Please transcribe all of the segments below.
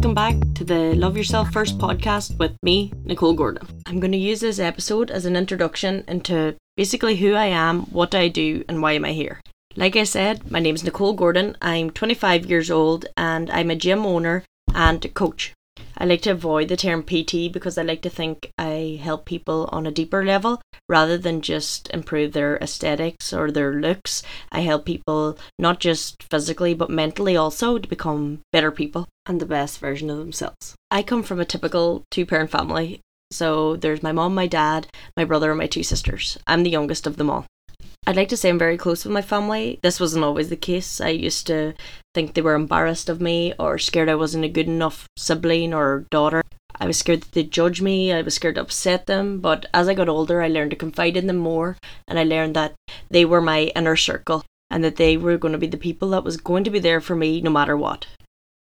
welcome back to the Love Yourself First podcast with me, Nicole Gordon. I'm going to use this episode as an introduction into basically who I am, what I do, and why am I here. Like I said, my name is Nicole Gordon. I'm 25 years old and I'm a gym owner and coach. I like to avoid the term PT because I like to think I help people on a deeper level rather than just improve their aesthetics or their looks. I help people not just physically but mentally also to become better people and the best version of themselves. I come from a typical two parent family. So there's my mom, my dad, my brother, and my two sisters. I'm the youngest of them all. I'd like to say I'm very close with my family. This wasn't always the case. I used to think they were embarrassed of me or scared I wasn't a good enough sibling or daughter. I was scared that they'd judge me, I was scared to upset them, but as I got older, I learned to confide in them more and I learned that they were my inner circle and that they were going to be the people that was going to be there for me no matter what.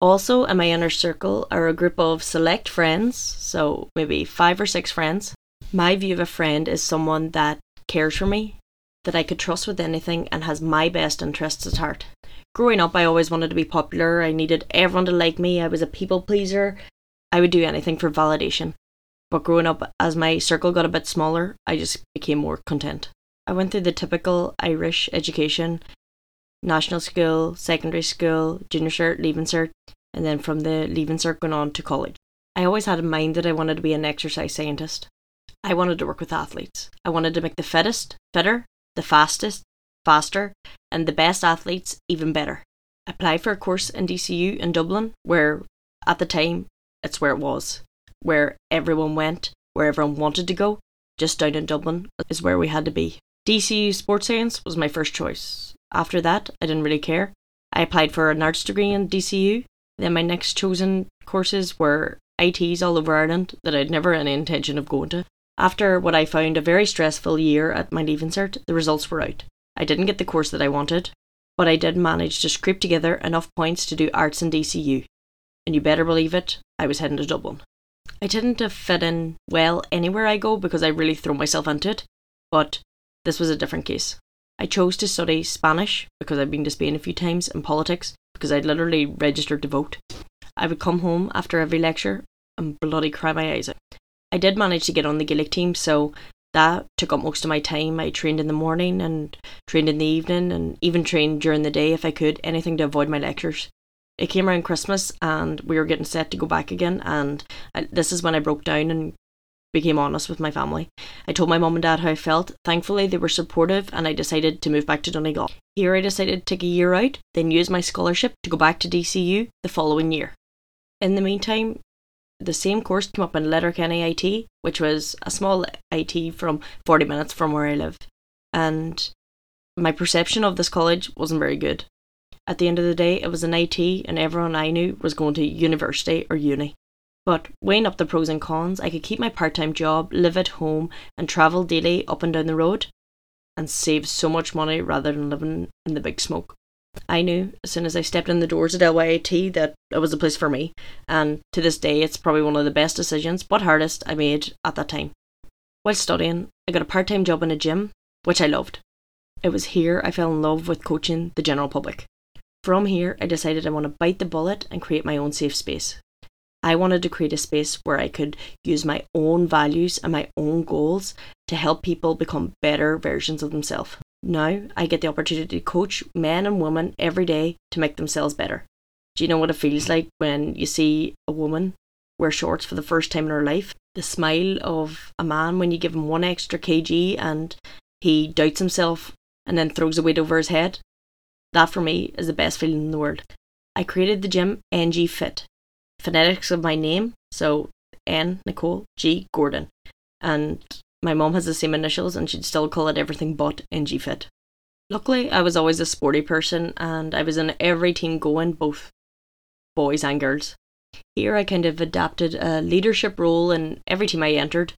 Also, in my inner circle are a group of select friends, so maybe five or six friends. My view of a friend is someone that cares for me, that I could trust with anything and has my best interests at heart. Growing up, I always wanted to be popular. I needed everyone to like me. I was a people pleaser. I would do anything for validation. But growing up, as my circle got a bit smaller, I just became more content. I went through the typical Irish education national school, secondary school, junior cert, leaving cert, and then from the leaving cert going on to college. I always had in mind that I wanted to be an exercise scientist. I wanted to work with athletes. I wanted to make the fittest fitter, the fastest faster, and the best athletes even better. I applied for a course in DCU in Dublin, where at the time it's where it was, where everyone went, where everyone wanted to go. Just down in Dublin is where we had to be. DCU Sports Science was my first choice. After that, I didn't really care. I applied for an arts degree in DCU. Then my next chosen courses were ITs all over Ireland that I'd never any intention of going to. After what I found a very stressful year at my leaving the results were out. I didn't get the course that I wanted, but I did manage to scrape together enough points to do arts in DCU. And you better believe it, I was heading to Dublin. I tend to fit in well anywhere I go because I really throw myself into it, but this was a different case. I chose to study Spanish because I'd been to Spain a few times and politics because I'd literally registered to vote. I would come home after every lecture and bloody cry my eyes out. I did manage to get on the Gaelic team, so that took up most of my time. I trained in the morning and trained in the evening and even trained during the day if I could, anything to avoid my lectures. It came around Christmas and we were getting set to go back again, and I, this is when I broke down and became honest with my family. I told my mum and dad how I felt. Thankfully, they were supportive, and I decided to move back to Donegal. Here, I decided to take a year out, then use my scholarship to go back to DCU the following year. In the meantime, the same course came up in Letterkenny IT, which was a small IT from 40 minutes from where I live. And my perception of this college wasn't very good. At the end of the day, it was an IT, and everyone I knew was going to university or uni. But weighing up the pros and cons, I could keep my part time job, live at home, and travel daily up and down the road, and save so much money rather than living in the big smoke. I knew as soon as I stepped in the doors at LYIT that it was the place for me, and to this day it's probably one of the best decisions, but hardest, I made at that time. While studying, I got a part time job in a gym, which I loved. It was here I fell in love with coaching the general public. From here, I decided I want to bite the bullet and create my own safe space. I wanted to create a space where I could use my own values and my own goals to help people become better versions of themselves. Now I get the opportunity to coach men and women every day to make themselves better. Do you know what it feels like when you see a woman wear shorts for the first time in her life? The smile of a man when you give him one extra kg and he doubts himself and then throws a weight over his head. That for me is the best feeling in the world. I created the gym NG Fit. Phonetics of my name, so N Nicole G Gordon. And my mom has the same initials and she'd still call it everything but NG Fit. Luckily, I was always a sporty person and I was in every team going, both boys and girls. Here I kind of adapted a leadership role in every team I entered,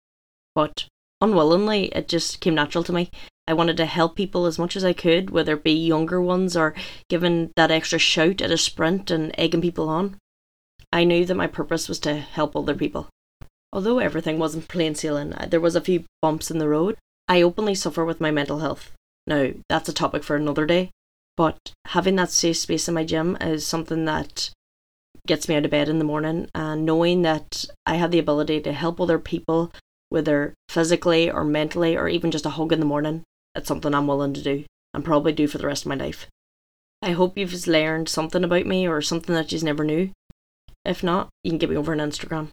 but unwillingly it just came natural to me. I wanted to help people as much as I could, whether it be younger ones or giving that extra shout at a sprint and egging people on. I knew that my purpose was to help other people. Although everything wasn't plain sailing, uh, there was a few bumps in the road. I openly suffer with my mental health. Now, that's a topic for another day, but having that safe space in my gym is something that gets me out of bed in the morning and knowing that I have the ability to help other people, whether physically or mentally or even just a hug in the morning, it's something I'm willing to do and probably do for the rest of my life. I hope you've learned something about me or something that you never knew. If not, you can get me over on Instagram.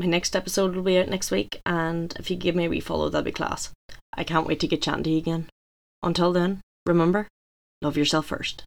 My next episode will be out next week, and if you give me a wee follow, that'd be class. I can't wait to get chatting to you again. Until then, remember, love yourself first.